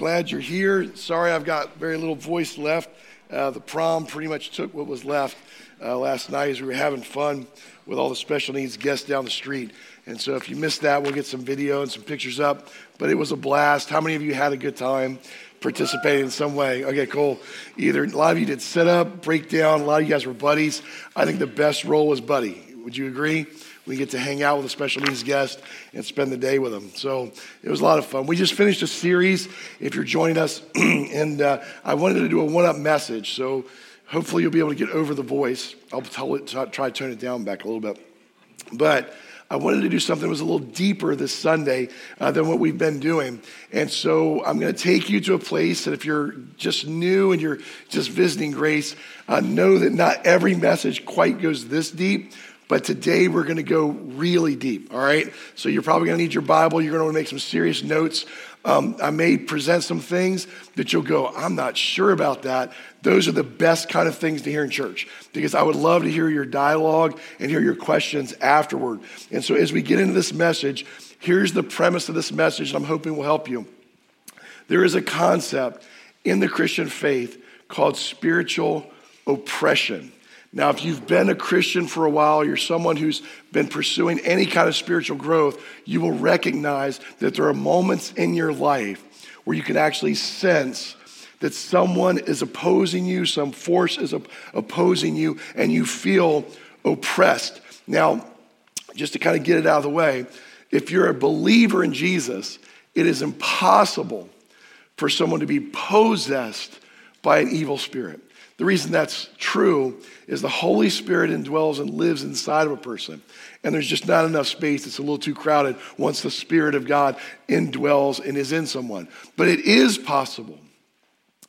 glad you're here. Sorry, I've got very little voice left. Uh, the prom pretty much took what was left uh, last night as we were having fun with all the special needs guests down the street. And so if you missed that, we'll get some video and some pictures up. But it was a blast. How many of you had a good time? participating in some way. Okay, cool. Either a lot of you did sit up, breakdown, a lot of you guys were buddies. I think the best role was buddy. Would you agree? We get to hang out with a special needs guest and spend the day with them. So it was a lot of fun. We just finished a series, if you're joining us, and uh, I wanted to do a one up message. So hopefully you'll be able to get over the voice. I'll it, try to tone it down back a little bit. But I wanted to do something that was a little deeper this Sunday uh, than what we've been doing. And so I'm going to take you to a place that if you're just new and you're just visiting Grace, uh, know that not every message quite goes this deep. But today we're going to go really deep, all right? So you're probably going to need your Bible. You're going to want to make some serious notes. Um, I may present some things that you'll go, I'm not sure about that. Those are the best kind of things to hear in church because I would love to hear your dialogue and hear your questions afterward. And so as we get into this message, here's the premise of this message, and I'm hoping will help you. There is a concept in the Christian faith called spiritual oppression. Now, if you've been a Christian for a while, you're someone who's been pursuing any kind of spiritual growth, you will recognize that there are moments in your life where you can actually sense that someone is opposing you, some force is opposing you, and you feel oppressed. Now, just to kind of get it out of the way, if you're a believer in Jesus, it is impossible for someone to be possessed by an evil spirit. The reason that's true is the Holy Spirit indwells and lives inside of a person. And there's just not enough space. It's a little too crowded once the Spirit of God indwells and is in someone. But it is possible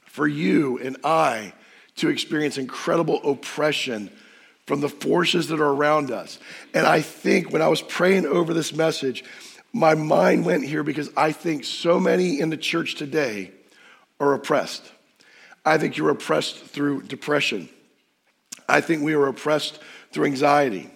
for you and I to experience incredible oppression from the forces that are around us. And I think when I was praying over this message, my mind went here because I think so many in the church today are oppressed. I think you're oppressed through depression. I think we are oppressed through anxiety.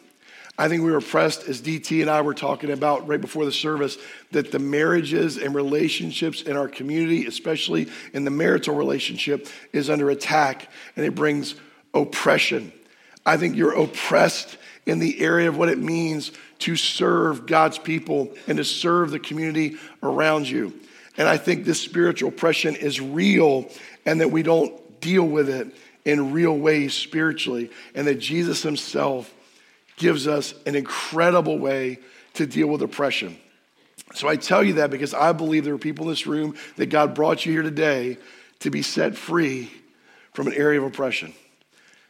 I think we were oppressed, as DT and I were talking about right before the service, that the marriages and relationships in our community, especially in the marital relationship, is under attack and it brings oppression. I think you're oppressed in the area of what it means to serve God's people and to serve the community around you. And I think this spiritual oppression is real and that we don't deal with it in real ways spiritually, and that Jesus himself gives us an incredible way to deal with oppression. So I tell you that because I believe there are people in this room that God brought you here today to be set free from an area of oppression.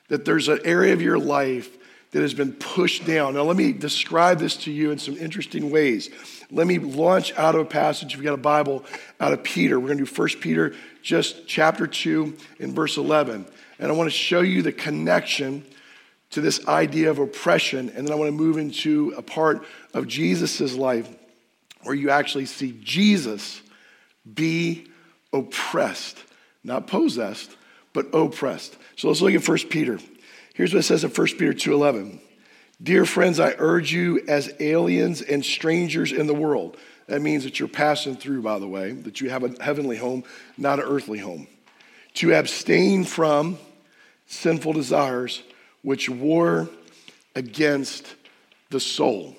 That there's an area of your life that has been pushed down. Now, let me describe this to you in some interesting ways. Let me launch out of a passage, if you've got a Bible, out of Peter. We're going to do 1 Peter, just chapter 2, in verse 11. And I want to show you the connection to this idea of oppression. And then I want to move into a part of Jesus' life where you actually see Jesus be oppressed, not possessed, but oppressed. So let's look at 1 Peter. Here's what it says in 1 Peter 2:11. Dear friends, I urge you as aliens and strangers in the world. That means that you're passing through, by the way, that you have a heavenly home, not an earthly home. To abstain from sinful desires which war against the soul.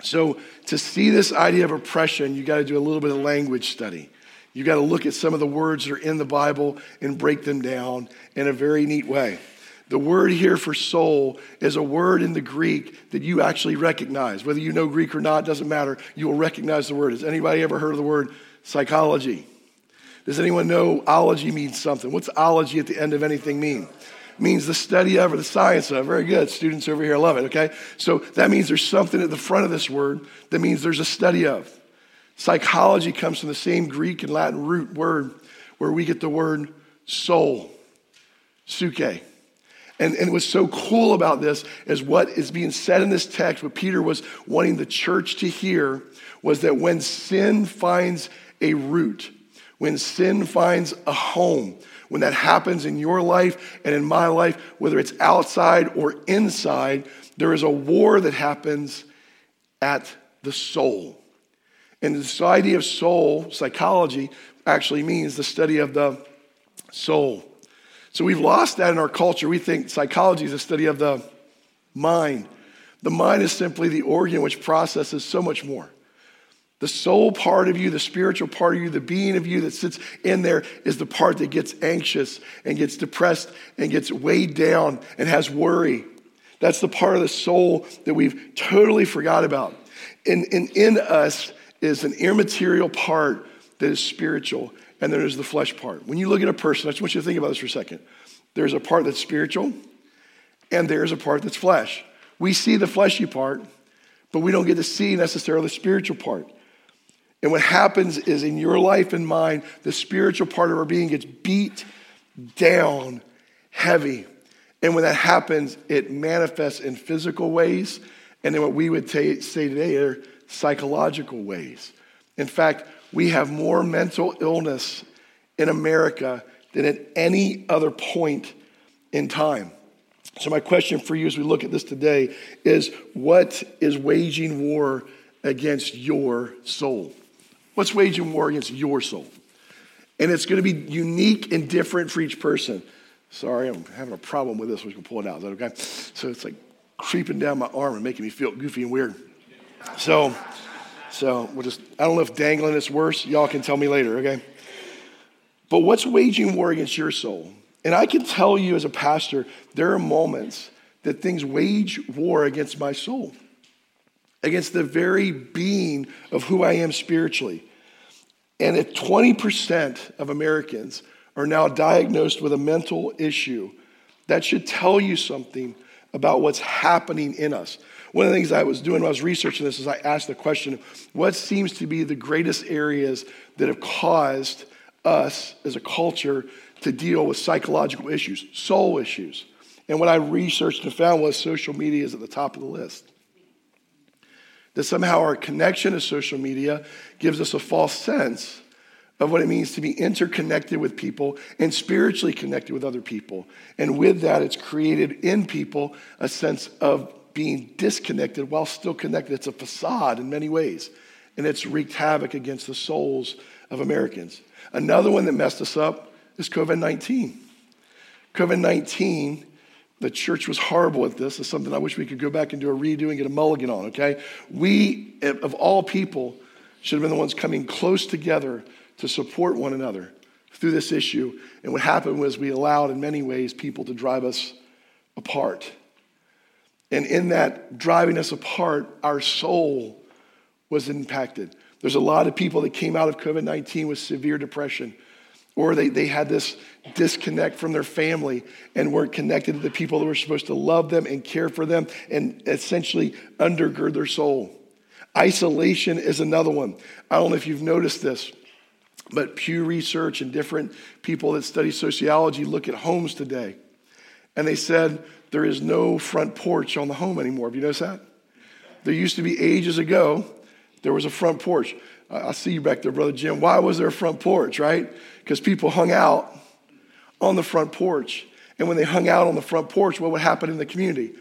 So, to see this idea of oppression, you got to do a little bit of language study. You got to look at some of the words that are in the Bible and break them down in a very neat way. The word here for soul is a word in the Greek that you actually recognize. Whether you know Greek or not, doesn't matter. You will recognize the word. Has anybody ever heard of the word psychology? Does anyone know ology means something? What's ology at the end of anything mean? Means the study of or the science of. Very good. Students over here love it, okay? So that means there's something at the front of this word that means there's a study of. Psychology comes from the same Greek and Latin root word where we get the word soul, suke. And, and what's so cool about this is what is being said in this text, what Peter was wanting the church to hear was that when sin finds a root, when sin finds a home, when that happens in your life and in my life, whether it's outside or inside, there is a war that happens at the soul. And this idea of soul, psychology, actually means the study of the soul. So we've lost that in our culture. We think psychology is a study of the mind. The mind is simply the organ which processes so much more. The soul part of you, the spiritual part of you, the being of you that sits in there is the part that gets anxious and gets depressed and gets weighed down and has worry. That's the part of the soul that we've totally forgot about. And, and in us is an immaterial part that is spiritual, and then there's the flesh part. When you look at a person, I just want you to think about this for a second. There's a part that's spiritual, and there's a part that's flesh. We see the fleshy part, but we don't get to see necessarily the spiritual part. And what happens is in your life and mine, the spiritual part of our being gets beat down heavy. And when that happens, it manifests in physical ways, and in what we would t- say today are psychological ways. In fact, we have more mental illness in America than at any other point in time. So, my question for you as we look at this today is what is waging war against your soul? What's waging war against your soul? And it's going to be unique and different for each person. Sorry, I'm having a problem with this. We can pull it out. Is that okay? So it's like creeping down my arm and making me feel goofy and weird. So, so we'll just, I don't know if dangling is worse. Y'all can tell me later, okay? But what's waging war against your soul? And I can tell you as a pastor, there are moments that things wage war against my soul, against the very being of who I am spiritually. And if 20% of Americans are now diagnosed with a mental issue, that should tell you something about what's happening in us. One of the things I was doing when I was researching this is I asked the question what seems to be the greatest areas that have caused us as a culture to deal with psychological issues, soul issues? And what I researched and found was social media is at the top of the list. That somehow our connection to social media gives us a false sense of what it means to be interconnected with people and spiritually connected with other people. And with that, it's created in people a sense of being disconnected while still connected. It's a facade in many ways, and it's wreaked havoc against the souls of Americans. Another one that messed us up is COVID 19. COVID 19, the church was horrible at this. It's something I wish we could go back and do a redo and get a mulligan on, okay? We, of all people, should have been the ones coming close together to support one another through this issue. And what happened was we allowed, in many ways, people to drive us apart. And in that driving us apart, our soul was impacted. There's a lot of people that came out of COVID 19 with severe depression, or they, they had this disconnect from their family and weren't connected to the people that were supposed to love them and care for them and essentially undergird their soul. Isolation is another one. I don't know if you've noticed this. But Pew Research and different people that study sociology look at homes today. And they said there is no front porch on the home anymore. Have you noticed that? There used to be ages ago, there was a front porch. I see you back there, Brother Jim. Why was there a front porch, right? Because people hung out on the front porch. And when they hung out on the front porch, what would happen in the community?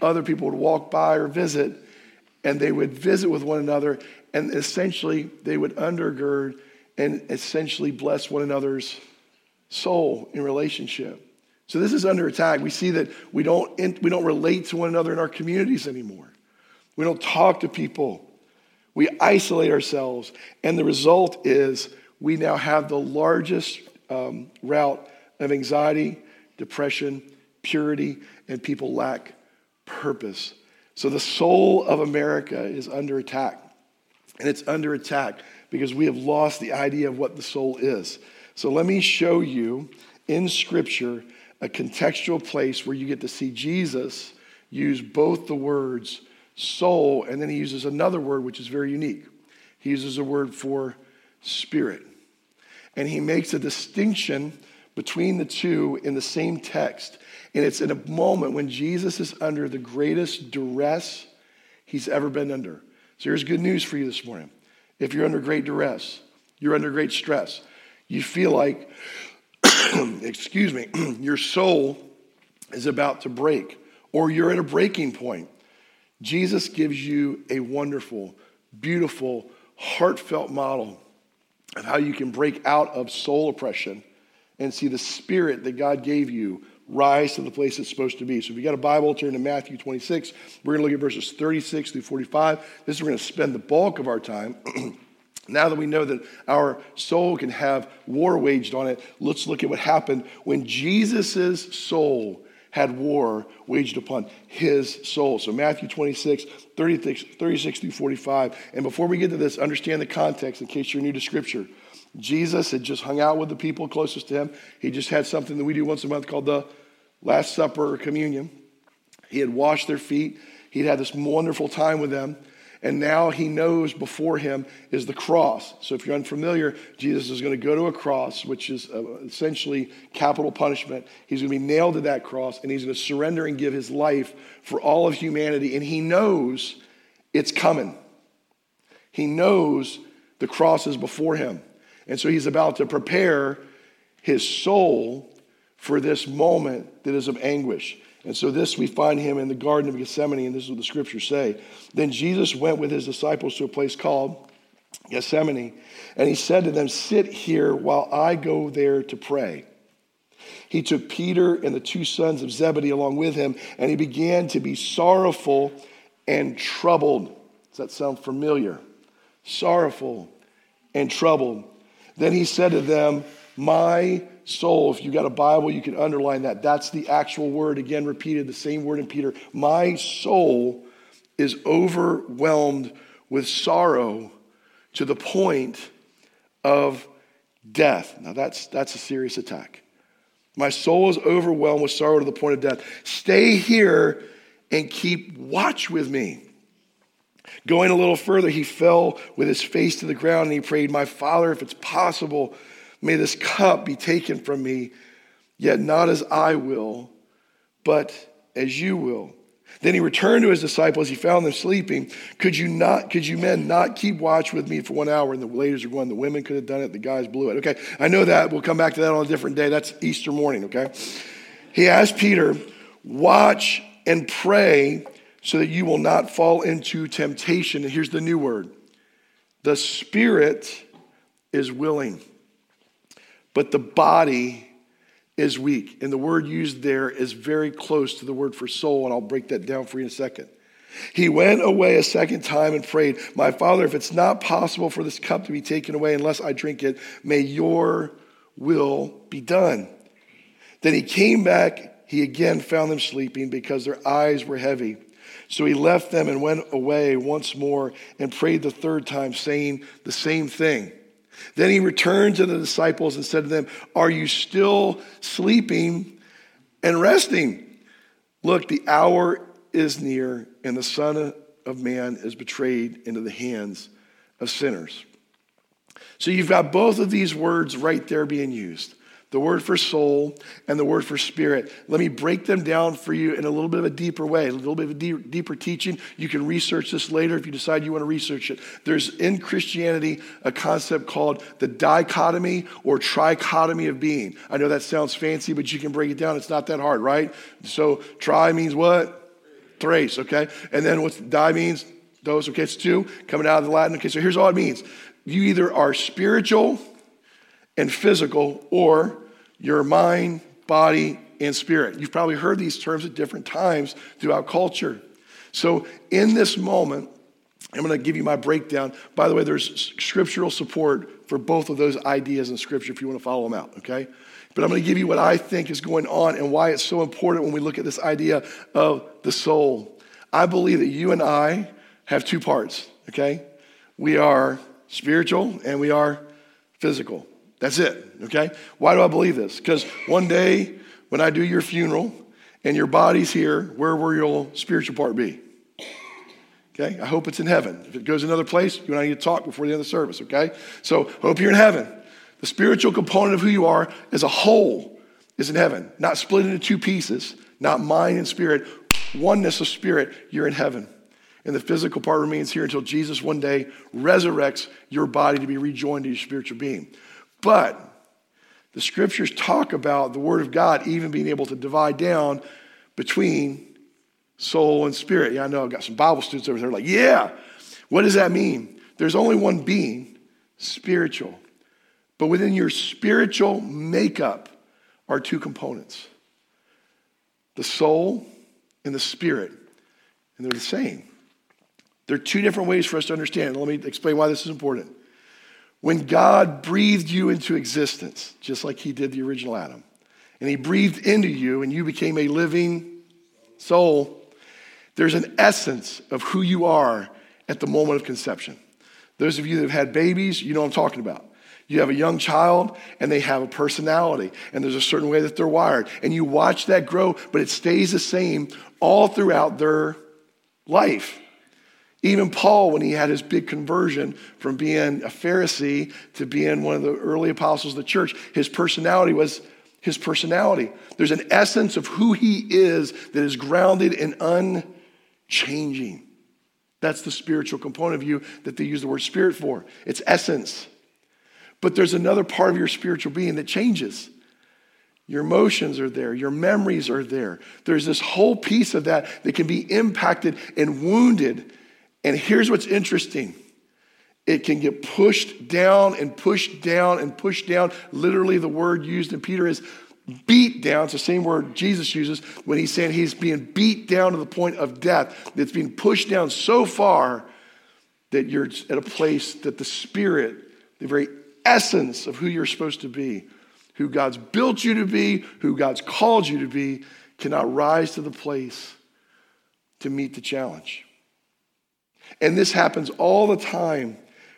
Other people would walk by or visit, and they would visit with one another, and essentially they would undergird and essentially bless one another's soul in relationship. So this is under attack. We see that we don't, we don't relate to one another in our communities anymore. We don't talk to people. We isolate ourselves. And the result is we now have the largest um, route of anxiety, depression, purity, and people lack purpose. So the soul of America is under attack. And it's under attack because we have lost the idea of what the soul is. So let me show you in Scripture a contextual place where you get to see Jesus use both the words soul and then he uses another word which is very unique. He uses a word for spirit. And he makes a distinction between the two in the same text. And it's in a moment when Jesus is under the greatest duress he's ever been under. So here's good news for you this morning if you're under great duress, you're under great stress, you feel like, excuse me, your soul is about to break, or you're at a breaking point, Jesus gives you a wonderful, beautiful, heartfelt model of how you can break out of soul oppression and see the spirit that God gave you rise to the place it's supposed to be. So if you got a Bible, turn to Matthew 26. We're going to look at verses 36 through 45. This is where we're going to spend the bulk of our time. now that we know that our soul can have war waged on it, let's look at what happened when Jesus' soul had war waged upon his soul. So Matthew 26, 36, 36 through 45. And before we get to this, understand the context in case you're new to Scripture. Jesus had just hung out with the people closest to him. He just had something that we do once a month called the Last Supper or communion. He had washed their feet. He'd had this wonderful time with them. And now he knows before him is the cross. So if you're unfamiliar, Jesus is going to go to a cross, which is uh, essentially capital punishment. He's going to be nailed to that cross and he's going to surrender and give his life for all of humanity. And he knows it's coming. He knows the cross is before him. And so he's about to prepare his soul for this moment that is of anguish. And so this we find him in the Garden of Gethsemane, and this is what the scriptures say. Then Jesus went with his disciples to a place called Gethsemane, and he said to them, Sit here while I go there to pray. He took Peter and the two sons of Zebedee along with him, and he began to be sorrowful and troubled. Does that sound familiar? Sorrowful and troubled. Then he said to them, My soul, if you got a Bible, you can underline that. That's the actual word, again, repeated, the same word in Peter. My soul is overwhelmed with sorrow to the point of death. Now, that's, that's a serious attack. My soul is overwhelmed with sorrow to the point of death. Stay here and keep watch with me. Going a little further, he fell with his face to the ground and he prayed, My Father, if it's possible, may this cup be taken from me, yet not as I will, but as you will. Then he returned to his disciples. He found them sleeping. Could you not, could you men not keep watch with me for one hour? And the ladies are going, the women could have done it, the guys blew it. Okay, I know that. We'll come back to that on a different day. That's Easter morning, okay? He asked Peter, watch and pray so that you will not fall into temptation. And here's the new word the spirit is willing, but the body is weak. And the word used there is very close to the word for soul, and I'll break that down for you in a second. He went away a second time and prayed, My Father, if it's not possible for this cup to be taken away unless I drink it, may your will be done. Then he came back. He again found them sleeping because their eyes were heavy. So he left them and went away once more and prayed the third time, saying the same thing. Then he returned to the disciples and said to them, Are you still sleeping and resting? Look, the hour is near, and the Son of Man is betrayed into the hands of sinners. So you've got both of these words right there being used the word for soul and the word for spirit. Let me break them down for you in a little bit of a deeper way, a little bit of a deep, deeper teaching. You can research this later if you decide you want to research it. There's in Christianity a concept called the dichotomy or trichotomy of being. I know that sounds fancy, but you can break it down. It's not that hard, right? So tri means what? Thrace, okay? And then what's di means? Those, okay, it's two, coming out of the Latin. Okay, so here's all it means. You either are spiritual and physical, or your mind, body, and spirit. You've probably heard these terms at different times throughout culture. So, in this moment, I'm going to give you my breakdown. By the way, there's scriptural support for both of those ideas in Scripture if you want to follow them out, okay? But I'm going to give you what I think is going on and why it's so important when we look at this idea of the soul. I believe that you and I have two parts, okay? We are spiritual and we are physical. That's it, okay? Why do I believe this? Because one day when I do your funeral and your body's here, where will your spiritual part be? Okay? I hope it's in heaven. If it goes another place, you and I need to talk before the end of the service, okay? So, hope you're in heaven. The spiritual component of who you are as a whole is in heaven, not split into two pieces, not mind and spirit, oneness of spirit, you're in heaven. And the physical part remains here until Jesus one day resurrects your body to be rejoined to your spiritual being. But the scriptures talk about the Word of God even being able to divide down between soul and spirit. Yeah, I know I've got some Bible students over there like, yeah, what does that mean? There's only one being, spiritual. But within your spiritual makeup are two components the soul and the spirit, and they're the same. There are two different ways for us to understand. Let me explain why this is important. When God breathed you into existence, just like He did the original Adam, and He breathed into you and you became a living soul, there's an essence of who you are at the moment of conception. Those of you that have had babies, you know what I'm talking about. You have a young child and they have a personality and there's a certain way that they're wired. And you watch that grow, but it stays the same all throughout their life. Even Paul, when he had his big conversion from being a Pharisee to being one of the early apostles of the church, his personality was his personality. There's an essence of who he is that is grounded and unchanging. That's the spiritual component of you that they use the word spirit for. It's essence. But there's another part of your spiritual being that changes. Your emotions are there, your memories are there. There's this whole piece of that that can be impacted and wounded. And here's what's interesting it can get pushed down and pushed down and pushed down. Literally, the word used in Peter is beat down. It's the same word Jesus uses when he's saying he's being beat down to the point of death. It's being pushed down so far that you're at a place that the Spirit, the very essence of who you're supposed to be, who God's built you to be, who God's called you to be, cannot rise to the place to meet the challenge. And this happens all the time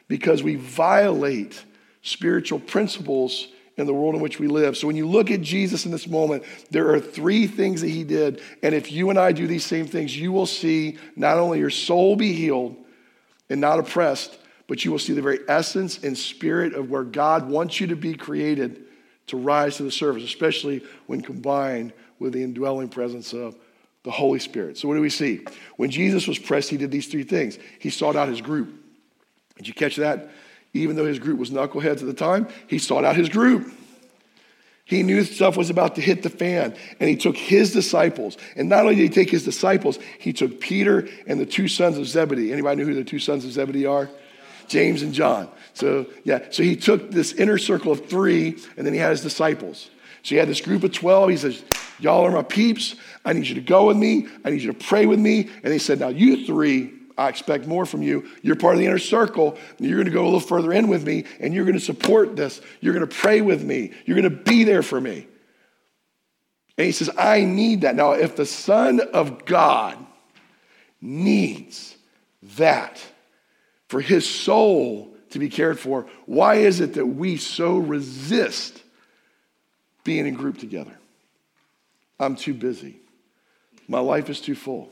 because we violate spiritual principles in the world in which we live. So when you look at Jesus in this moment, there are three things that he did. And if you and I do these same things, you will see not only your soul be healed and not oppressed, but you will see the very essence and spirit of where God wants you to be created to rise to the surface, especially when combined with the indwelling presence of the Holy Spirit. So, what do we see? When Jesus was pressed, he did these three things. He sought out his group. Did you catch that? Even though his group was knuckleheads at the time, he sought out his group. He knew stuff was about to hit the fan, and he took his disciples. And not only did he take his disciples, he took Peter and the two sons of Zebedee. Anybody know who the two sons of Zebedee are? James and John. So, yeah, so he took this inner circle of three, and then he had his disciples. So he had this group of 12. He says, Y'all are my peeps. I need you to go with me. I need you to pray with me. And he said, Now, you three, I expect more from you. You're part of the inner circle. You're going to go a little further in with me and you're going to support this. You're going to pray with me. You're going to be there for me. And he says, I need that. Now, if the Son of God needs that for his soul to be cared for, why is it that we so resist being in group together? I'm too busy. My life is too full.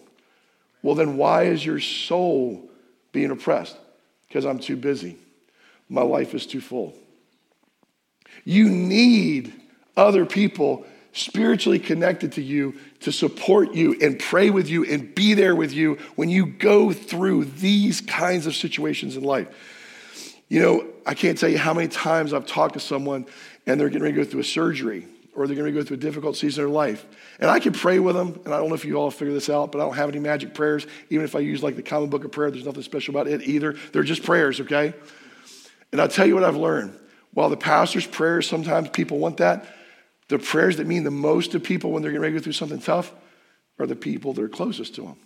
Well, then why is your soul being oppressed? Because I'm too busy. My life is too full. You need other people spiritually connected to you to support you and pray with you and be there with you when you go through these kinds of situations in life. You know, I can't tell you how many times I've talked to someone and they're getting ready to go through a surgery or they're going to go through a difficult season of their life. And I can pray with them, and I don't know if you all figure this out, but I don't have any magic prayers. Even if I use like the common book of prayer, there's nothing special about it either. They're just prayers, okay? And I'll tell you what I've learned. While the pastor's prayers, sometimes people want that, the prayers that mean the most to people when they're getting ready to go through something tough are the people that are closest to them,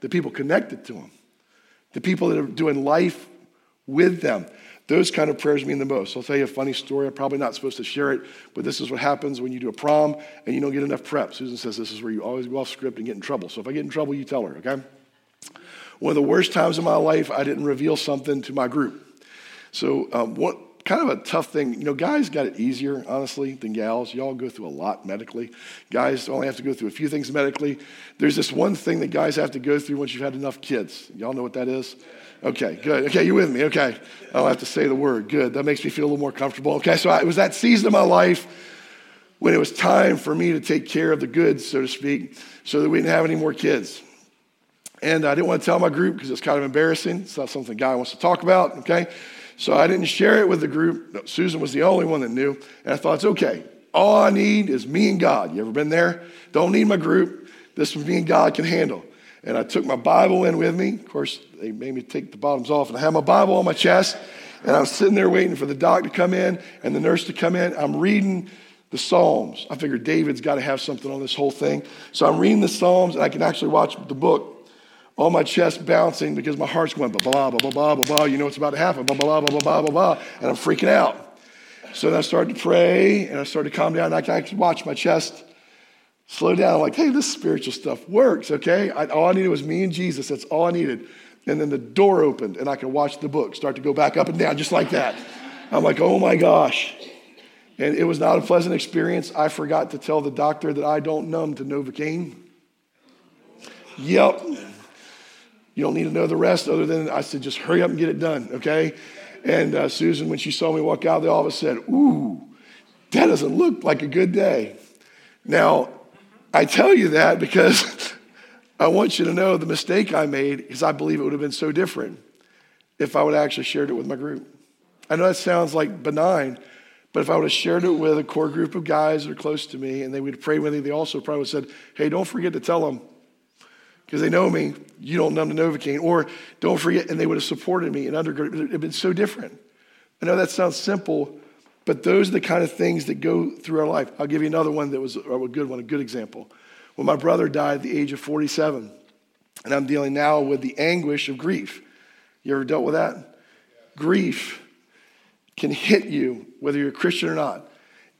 the people connected to them, the people that are doing life with them. Those kind of prayers mean the most. I'll tell you a funny story. I'm probably not supposed to share it, but this is what happens when you do a prom and you don't get enough prep. Susan says this is where you always go off script and get in trouble. So if I get in trouble, you tell her, okay? One of the worst times in my life, I didn't reveal something to my group. So, um, what, kind of a tough thing. You know, guys got it easier, honestly, than gals. Y'all go through a lot medically. Guys only have to go through a few things medically. There's this one thing that guys have to go through once you've had enough kids. Y'all know what that is? Okay, good. Okay, you with me? Okay. I don't have to say the word. Good. That makes me feel a little more comfortable. Okay, so I, it was that season of my life when it was time for me to take care of the goods, so to speak, so that we didn't have any more kids. And I didn't want to tell my group because it's kind of embarrassing. It's not something God wants to talk about, okay? So I didn't share it with the group. No, Susan was the only one that knew. And I thought, it's okay. All I need is me and God. You ever been there? Don't need my group. This me and God can handle. And I took my Bible in with me. Of course, they made me take the bottoms off, and I had my Bible on my chest. And I'm sitting there waiting for the doc to come in and the nurse to come in. I'm reading the Psalms. I figured David's got to have something on this whole thing. So I'm reading the Psalms and I can actually watch the book on my chest bouncing because my heart's going blah, blah, blah, blah, blah, blah, blah. You know what's about to happen, blah, blah, blah, blah, blah, blah, blah. And I'm freaking out. So then I started to pray and I started to calm down. And I can actually watch my chest slow down. I'm like, hey, this spiritual stuff works, okay? I, all I needed was me and Jesus. That's all I needed. And then the door opened and I could watch the book start to go back up and down just like that. I'm like, oh my gosh. And it was not a pleasant experience. I forgot to tell the doctor that I don't numb to Novocaine. Yep. You don't need to know the rest other than I said, just hurry up and get it done, okay? And uh, Susan, when she saw me walk out, of us said, ooh, that doesn't look like a good day. Now, I tell you that because I want you to know the mistake I made is I believe it would have been so different if I would have actually shared it with my group. I know that sounds like benign, but if I would have shared it with a core group of guys that are close to me and they would prayed with me, they also probably would have said, hey, don't forget to tell them because they know me, you don't numb to Novocaine. Or don't forget, and they would have supported me in undergrad. It would have been so different. I know that sounds simple, but those are the kind of things that go through our life. I'll give you another one that was a good one, a good example. When my brother died at the age of 47, and I'm dealing now with the anguish of grief. You ever dealt with that? Grief can hit you, whether you're a Christian or not,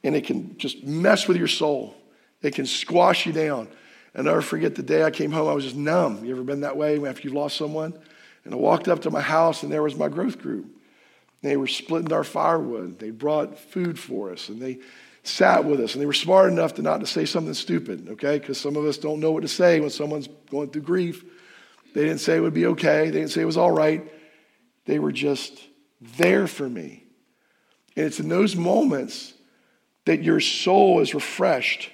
and it can just mess with your soul. It can squash you down. And I'll never forget the day I came home, I was just numb. You ever been that way after you've lost someone? And I walked up to my house, and there was my growth group. They were splitting our firewood. They brought food for us, and they sat with us. And they were smart enough to not to say something stupid, okay? Because some of us don't know what to say when someone's going through grief. They didn't say it would be okay. They didn't say it was all right. They were just there for me. And it's in those moments that your soul is refreshed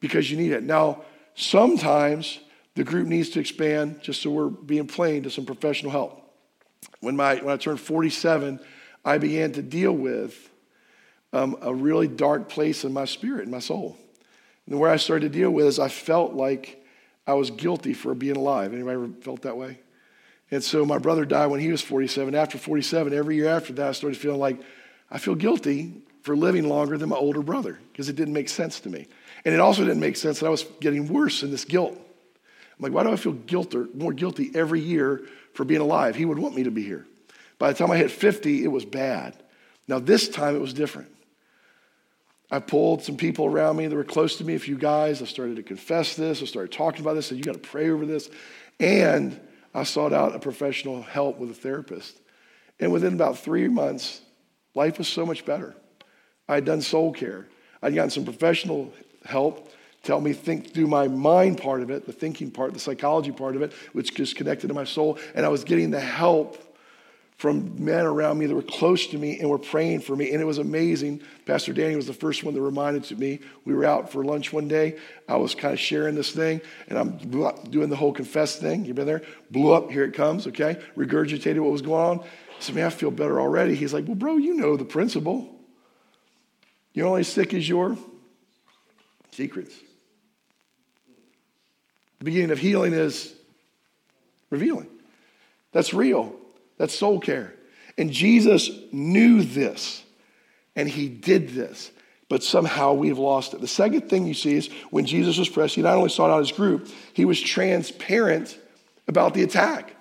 because you need it. Now, sometimes the group needs to expand, just so we're being plain, to some professional help. When, my, when I turned 47, I began to deal with um, a really dark place in my spirit, in my soul. And where I started to deal with is I felt like I was guilty for being alive. Anybody ever felt that way? And so my brother died when he was 47. After 47, every year after that, I started feeling like I feel guilty for living longer than my older brother because it didn't make sense to me. And it also didn't make sense that I was getting worse in this guilt. I'm like, why do I feel guilt or more guilty every year for being alive? He would want me to be here. By the time I hit 50, it was bad. Now, this time it was different. I pulled some people around me that were close to me, a few guys. I started to confess this. I started talking about this. I said, you got to pray over this. And I sought out a professional help with a therapist. And within about three months, life was so much better. I had done soul care. I'd gotten some professional help to help me think through my mind part of it, the thinking part, the psychology part of it, which is connected to my soul. And I was getting the help from men around me that were close to me and were praying for me. And it was amazing. Pastor Danny was the first one that reminded to me. We were out for lunch one day. I was kind of sharing this thing, and I'm doing the whole confess thing. You've been there? Blew up. Here it comes, okay? Regurgitated what was going on. I said, man, I feel better already. He's like, well, bro, you know the principle. You're only sick as your secrets. The beginning of healing is revealing. That's real. That's soul care. And Jesus knew this, and he did this, but somehow we've lost it. The second thing you see is when Jesus was pressed, he not only sought out his group, he was transparent about the attack.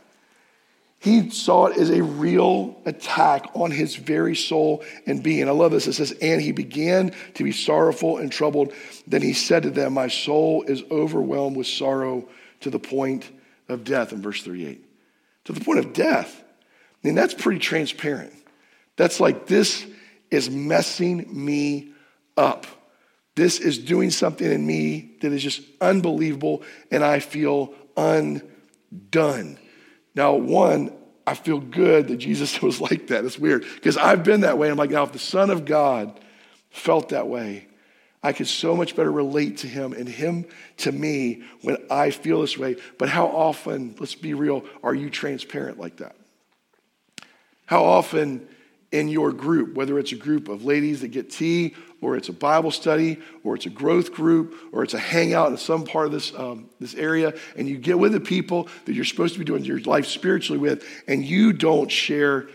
He saw it as a real attack on his very soul and being. I love this. It says, And he began to be sorrowful and troubled. Then he said to them, My soul is overwhelmed with sorrow to the point of death, in verse 38. To the point of death. I mean, that's pretty transparent. That's like, this is messing me up. This is doing something in me that is just unbelievable, and I feel undone. Now, one, I feel good that Jesus was like that. It's weird because I've been that way. I'm like, now, if the Son of God felt that way, I could so much better relate to him and him to me when I feel this way. But how often, let's be real, are you transparent like that? How often in your group, whether it's a group of ladies that get tea, or it's a Bible study, or it's a growth group, or it's a hangout in some part of this, um, this area, and you get with the people that you're supposed to be doing your life spiritually with, and you don't share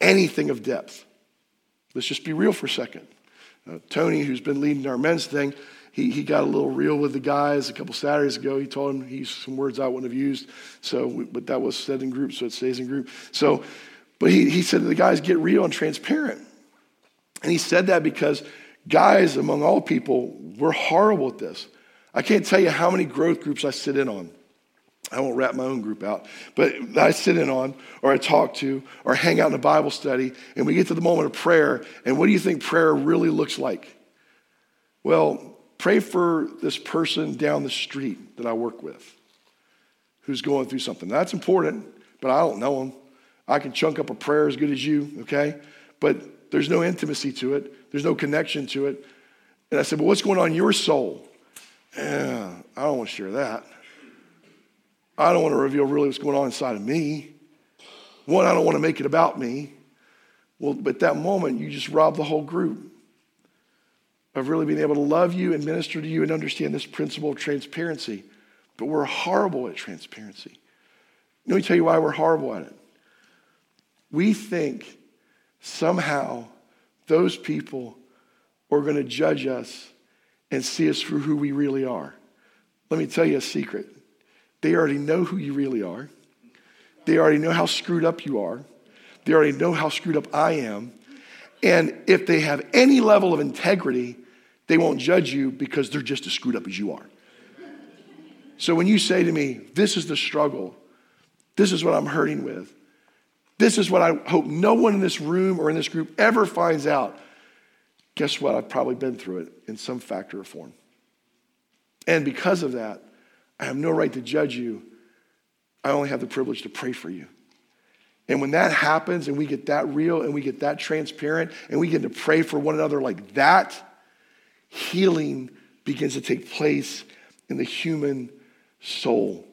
anything of depth. Let's just be real for a second. Uh, Tony, who's been leading our men's thing, he, he got a little real with the guys a couple Saturdays ago. He told them he used some words I wouldn't have used. So, but that was said in group, so it stays in group. So, but he, he said to the guys, get real and transparent. And he said that because guys, among all people, we're horrible at this. I can't tell you how many growth groups I sit in on. I won't wrap my own group out, but I sit in on, or I talk to, or hang out in a Bible study, and we get to the moment of prayer. And what do you think prayer really looks like? Well, Pray for this person down the street that I work with who's going through something. That's important, but I don't know them. I can chunk up a prayer as good as you, okay? But there's no intimacy to it, there's no connection to it. And I said, But what's going on in your soul? Yeah, I don't want to share that. I don't want to reveal really what's going on inside of me. One, I don't want to make it about me. Well, but that moment, you just rob the whole group of really being able to love you and minister to you and understand this principle of transparency. But we're horrible at transparency. Let me tell you why we're horrible at it. We think somehow those people are going to judge us and see us for who we really are. Let me tell you a secret. They already know who you really are. They already know how screwed up you are. They already know how screwed up I am. And if they have any level of integrity, they won't judge you because they're just as screwed up as you are. So when you say to me, This is the struggle, this is what I'm hurting with, this is what I hope no one in this room or in this group ever finds out, guess what? I've probably been through it in some factor or form. And because of that, I have no right to judge you. I only have the privilege to pray for you. And when that happens and we get that real and we get that transparent and we get to pray for one another like that, healing begins to take place in the human soul.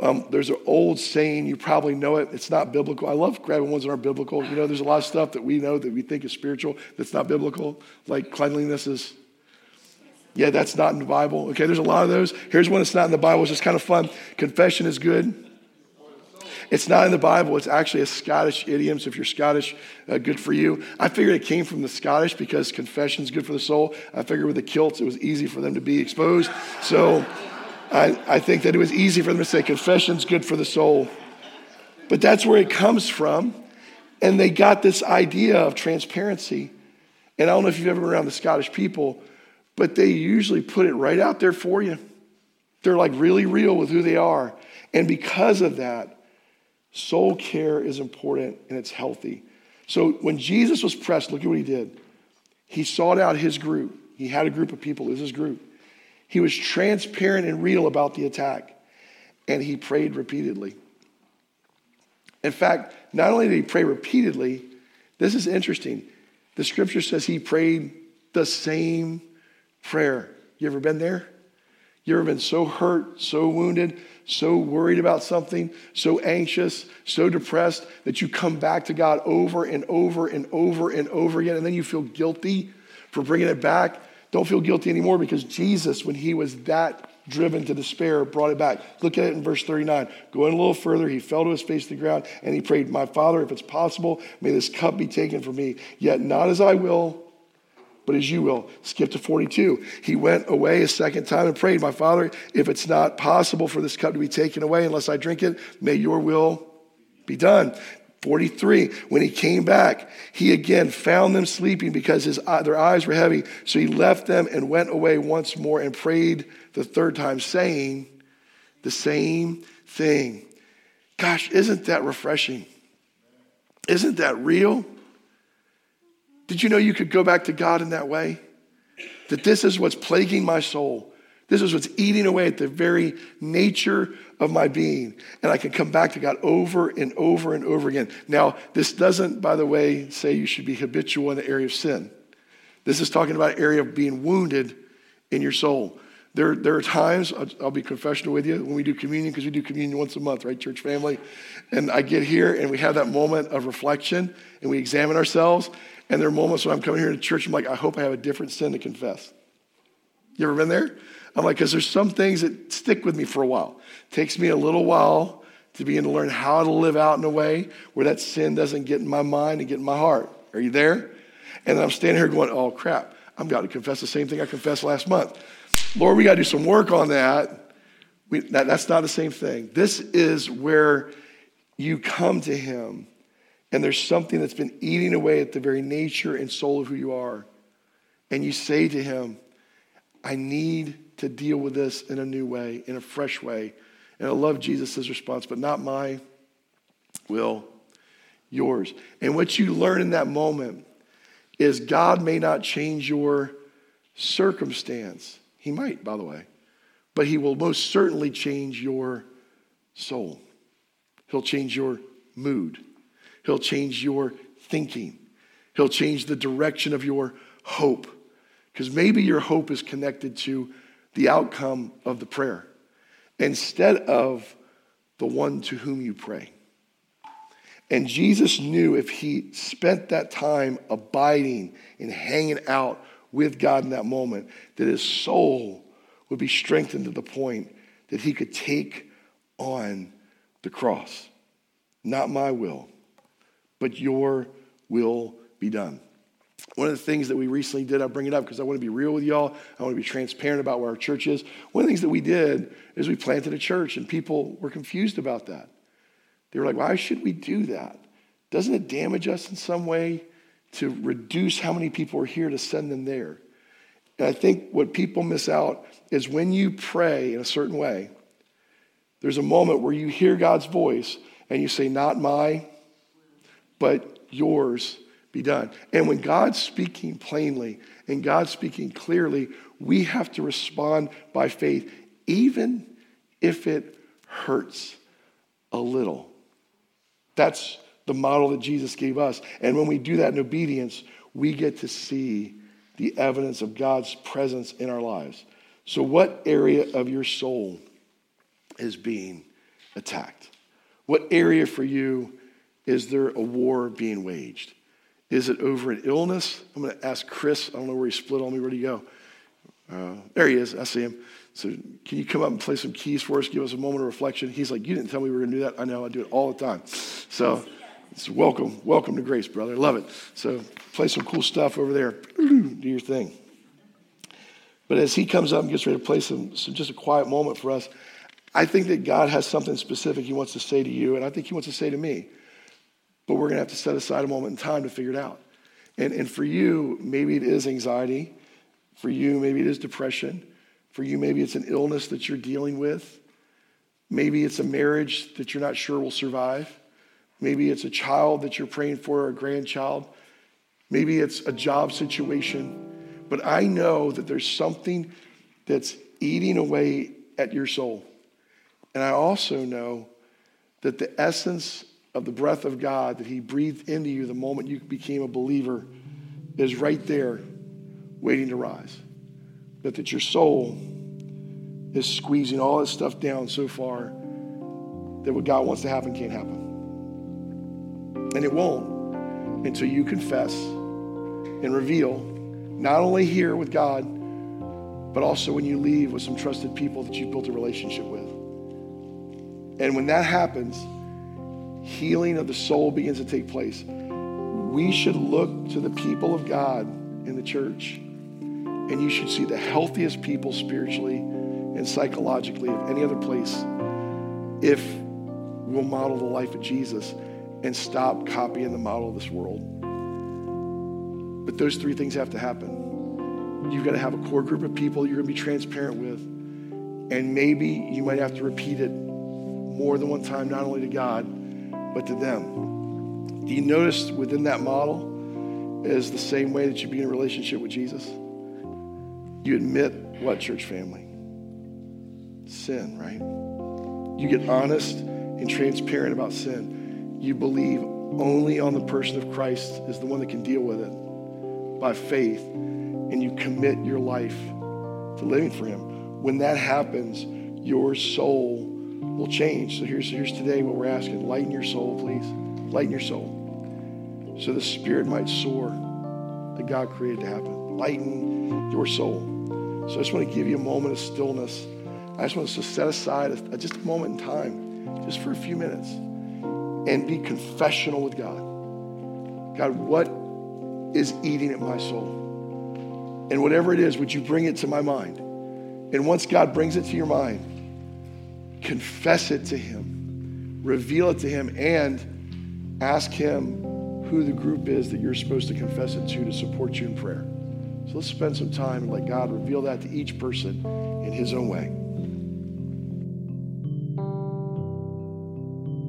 Um, there's an old saying, you probably know it. It's not biblical. I love grabbing ones that aren't biblical. You know, there's a lot of stuff that we know that we think is spiritual that's not biblical, like cleanliness is. Yeah, that's not in the Bible. Okay, there's a lot of those. Here's one that's not in the Bible. It's just kind of fun. Confession is good. It's not in the Bible. It's actually a Scottish idiom. So if you're Scottish, uh, good for you. I figured it came from the Scottish because confession is good for the soul. I figured with the kilts, it was easy for them to be exposed. So I, I think that it was easy for them to say confession's good for the soul. But that's where it comes from. And they got this idea of transparency. And I don't know if you've ever been around the Scottish people, but they usually put it right out there for you. They're like really real with who they are. And because of that, Soul care is important and it's healthy. So when Jesus was pressed, look at what he did. He sought out his group. He had a group of people, it was his group. He was transparent and real about the attack, and he prayed repeatedly. In fact, not only did he pray repeatedly, this is interesting. The scripture says he prayed the same prayer. You ever been there? You ever been so hurt, so wounded, so worried about something, so anxious, so depressed that you come back to God over and over and over and over again, and then you feel guilty for bringing it back? Don't feel guilty anymore because Jesus, when he was that driven to despair, brought it back. Look at it in verse 39. Going a little further, he fell to his face to the ground and he prayed, My Father, if it's possible, may this cup be taken from me, yet not as I will, but as you will. Skip to 42. He went away a second time and prayed, My Father, if it's not possible for this cup to be taken away unless I drink it, may your will be done. 43, when he came back, he again found them sleeping because his, uh, their eyes were heavy. So he left them and went away once more and prayed the third time, saying the same thing. Gosh, isn't that refreshing? Isn't that real? Did you know you could go back to God in that way? That this is what's plaguing my soul. This is what's eating away at the very nature of my being. And I can come back to God over and over and over again. Now, this doesn't, by the way, say you should be habitual in the area of sin. This is talking about an area of being wounded in your soul. There, there are times, I'll, I'll be confessional with you, when we do communion, because we do communion once a month, right, church family? And I get here and we have that moment of reflection and we examine ourselves. And there are moments when I'm coming here to church, I'm like, I hope I have a different sin to confess. You ever been there? I'm like, because there's some things that stick with me for a while. It takes me a little while to begin to learn how to live out in a way where that sin doesn't get in my mind and get in my heart. Are you there? And I'm standing here going, oh crap, I'm about to confess the same thing I confessed last month. Lord, we got to do some work on that. We, that. That's not the same thing. This is where you come to Him, and there's something that's been eating away at the very nature and soul of who you are. And you say to Him, I need to deal with this in a new way, in a fresh way. And I love Jesus' response, but not my will, yours. And what you learn in that moment is God may not change your circumstance. He might, by the way, but He will most certainly change your soul. He'll change your mood. He'll change your thinking. He'll change the direction of your hope. Because maybe your hope is connected to the outcome of the prayer instead of the one to whom you pray. And Jesus knew if he spent that time abiding and hanging out with God in that moment, that his soul would be strengthened to the point that he could take on the cross. Not my will, but your will be done. One of the things that we recently did, I bring it up because I want to be real with y'all. I want to be transparent about where our church is. One of the things that we did is we planted a church, and people were confused about that. They were like, why should we do that? Doesn't it damage us in some way to reduce how many people are here to send them there? And I think what people miss out is when you pray in a certain way, there's a moment where you hear God's voice and you say, Not my, but yours be done. And when God's speaking plainly and God's speaking clearly, we have to respond by faith, even if it hurts a little. That's the model that Jesus gave us. And when we do that in obedience, we get to see the evidence of God's presence in our lives. So, what area of your soul is being attacked? What area for you is there a war being waged? Is it over an illness? I'm going to ask Chris. I don't know where he split on me. Where'd he go? Uh, there he is. I see him. So, can you come up and play some keys for us? Give us a moment of reflection. He's like, You didn't tell me we were going to do that. I know. I do it all the time. So, it's welcome, welcome to grace, brother. Love it. So play some cool stuff over there. Do your thing. But as he comes up and gets ready to play some, some just a quiet moment for us, I think that God has something specific he wants to say to you, and I think he wants to say to me. But we're going to have to set aside a moment in time to figure it out. And, and for you, maybe it is anxiety. For you, maybe it is depression. For you, maybe it's an illness that you're dealing with. Maybe it's a marriage that you're not sure will survive. Maybe it's a child that you're praying for, or a grandchild. Maybe it's a job situation. But I know that there's something that's eating away at your soul. And I also know that the essence of the breath of God that He breathed into you the moment you became a believer is right there waiting to rise. But that your soul is squeezing all this stuff down so far that what God wants to happen can't happen. And it won't until you confess and reveal, not only here with God, but also when you leave with some trusted people that you've built a relationship with. And when that happens, healing of the soul begins to take place. We should look to the people of God in the church, and you should see the healthiest people spiritually and psychologically of any other place if we'll model the life of Jesus and stop copying the model of this world. But those three things have to happen. You've got to have a core group of people you're going to be transparent with. And maybe you might have to repeat it more than one time, not only to God, but to them. Do you notice within that model is the same way that you be in a relationship with Jesus? You admit what, church family? Sin, right? You get honest and transparent about sin you believe only on the person of Christ is the one that can deal with it by faith, and you commit your life to living for Him. When that happens, your soul will change. So here's, here's today what we're asking lighten your soul, please. Lighten your soul. So the Spirit might soar that God created to happen. Lighten your soul. So I just want to give you a moment of stillness. I just want us to set aside a, just a moment in time just for a few minutes and be confessional with God. God, what is eating at my soul? And whatever it is, would you bring it to my mind? And once God brings it to your mind, confess it to Him, reveal it to Him, and ask Him who the group is that you're supposed to confess it to to support you in prayer. So let's spend some time and let God reveal that to each person in His own way.